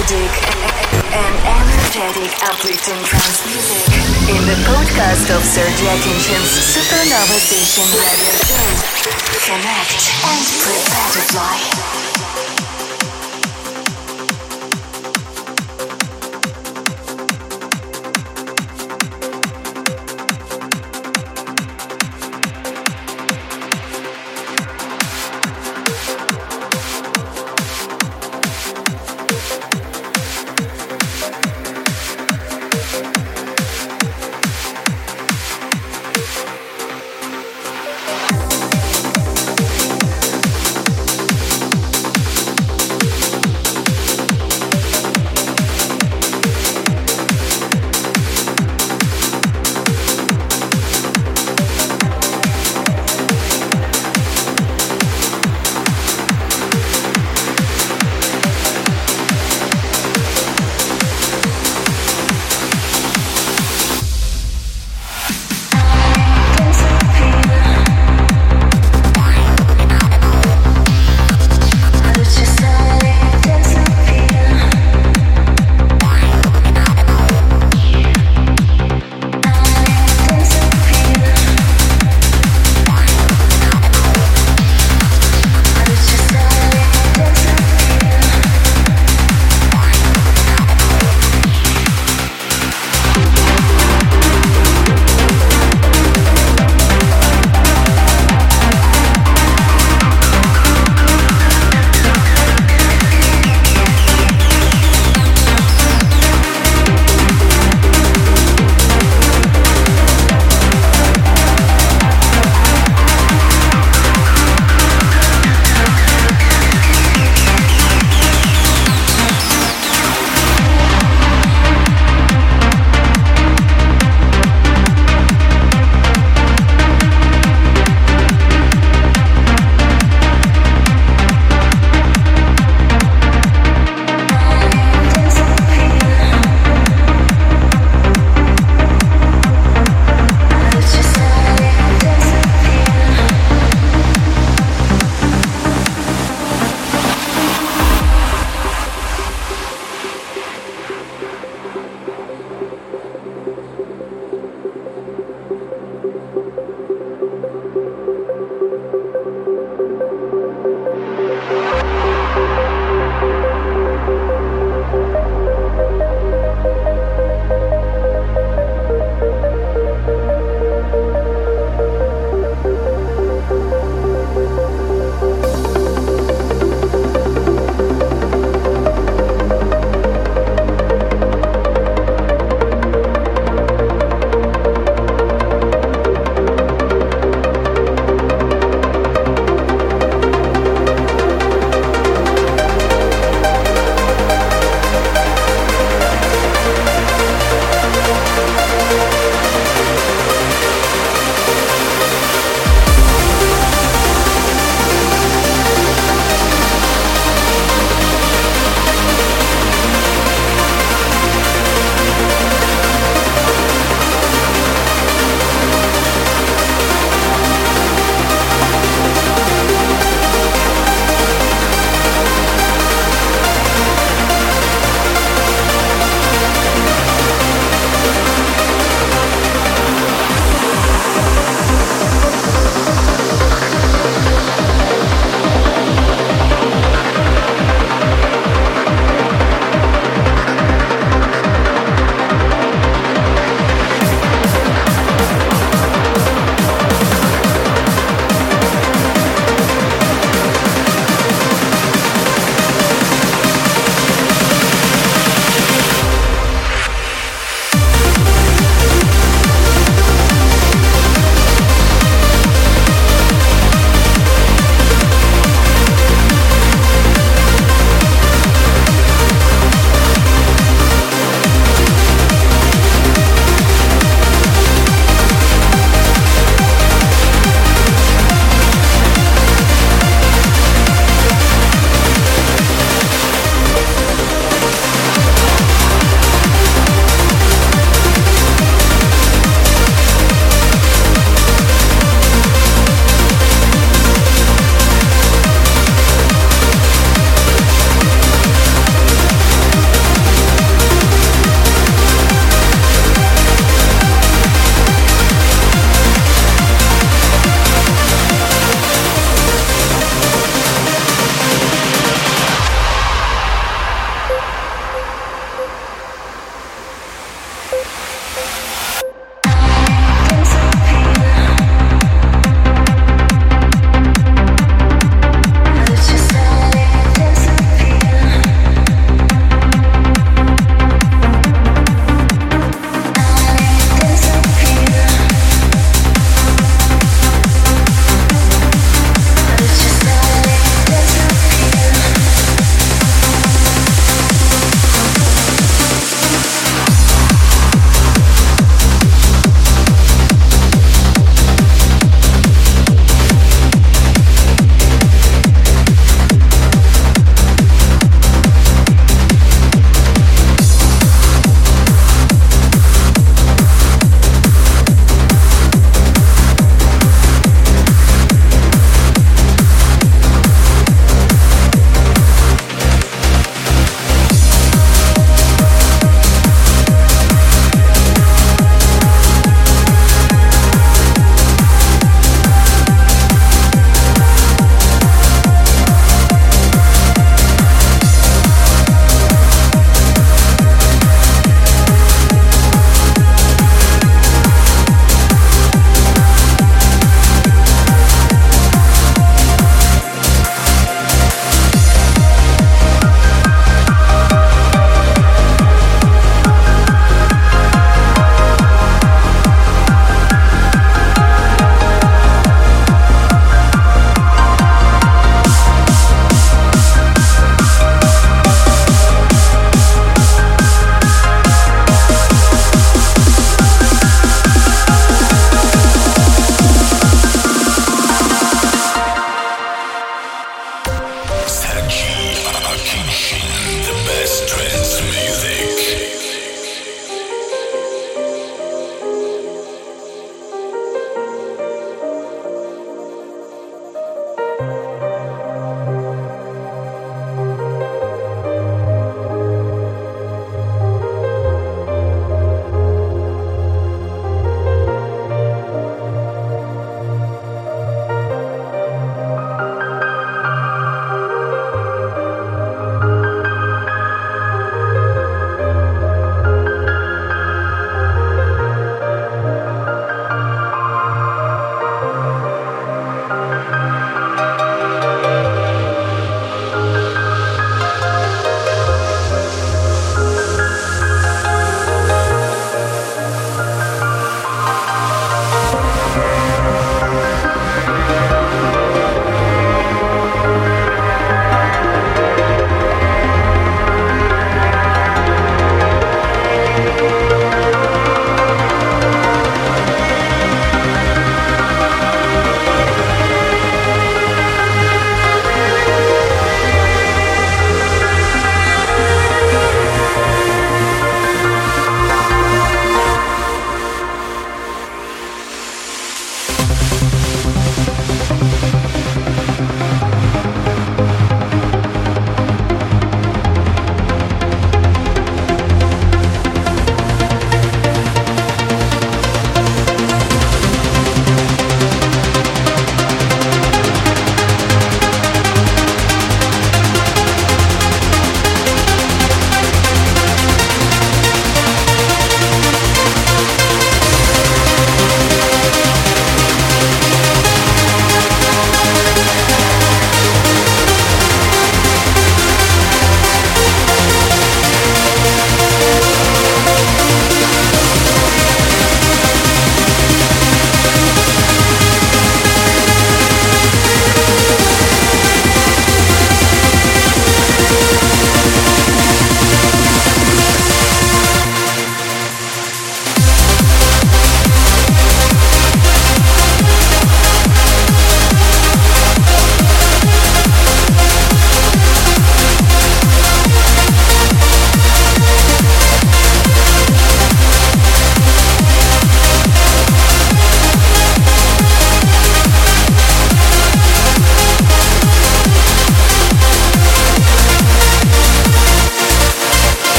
melodic and energetic uplifting trance music in the podcast of Sergey Akinchin's Supernova Station Radio Show. Connect and prepare to fly.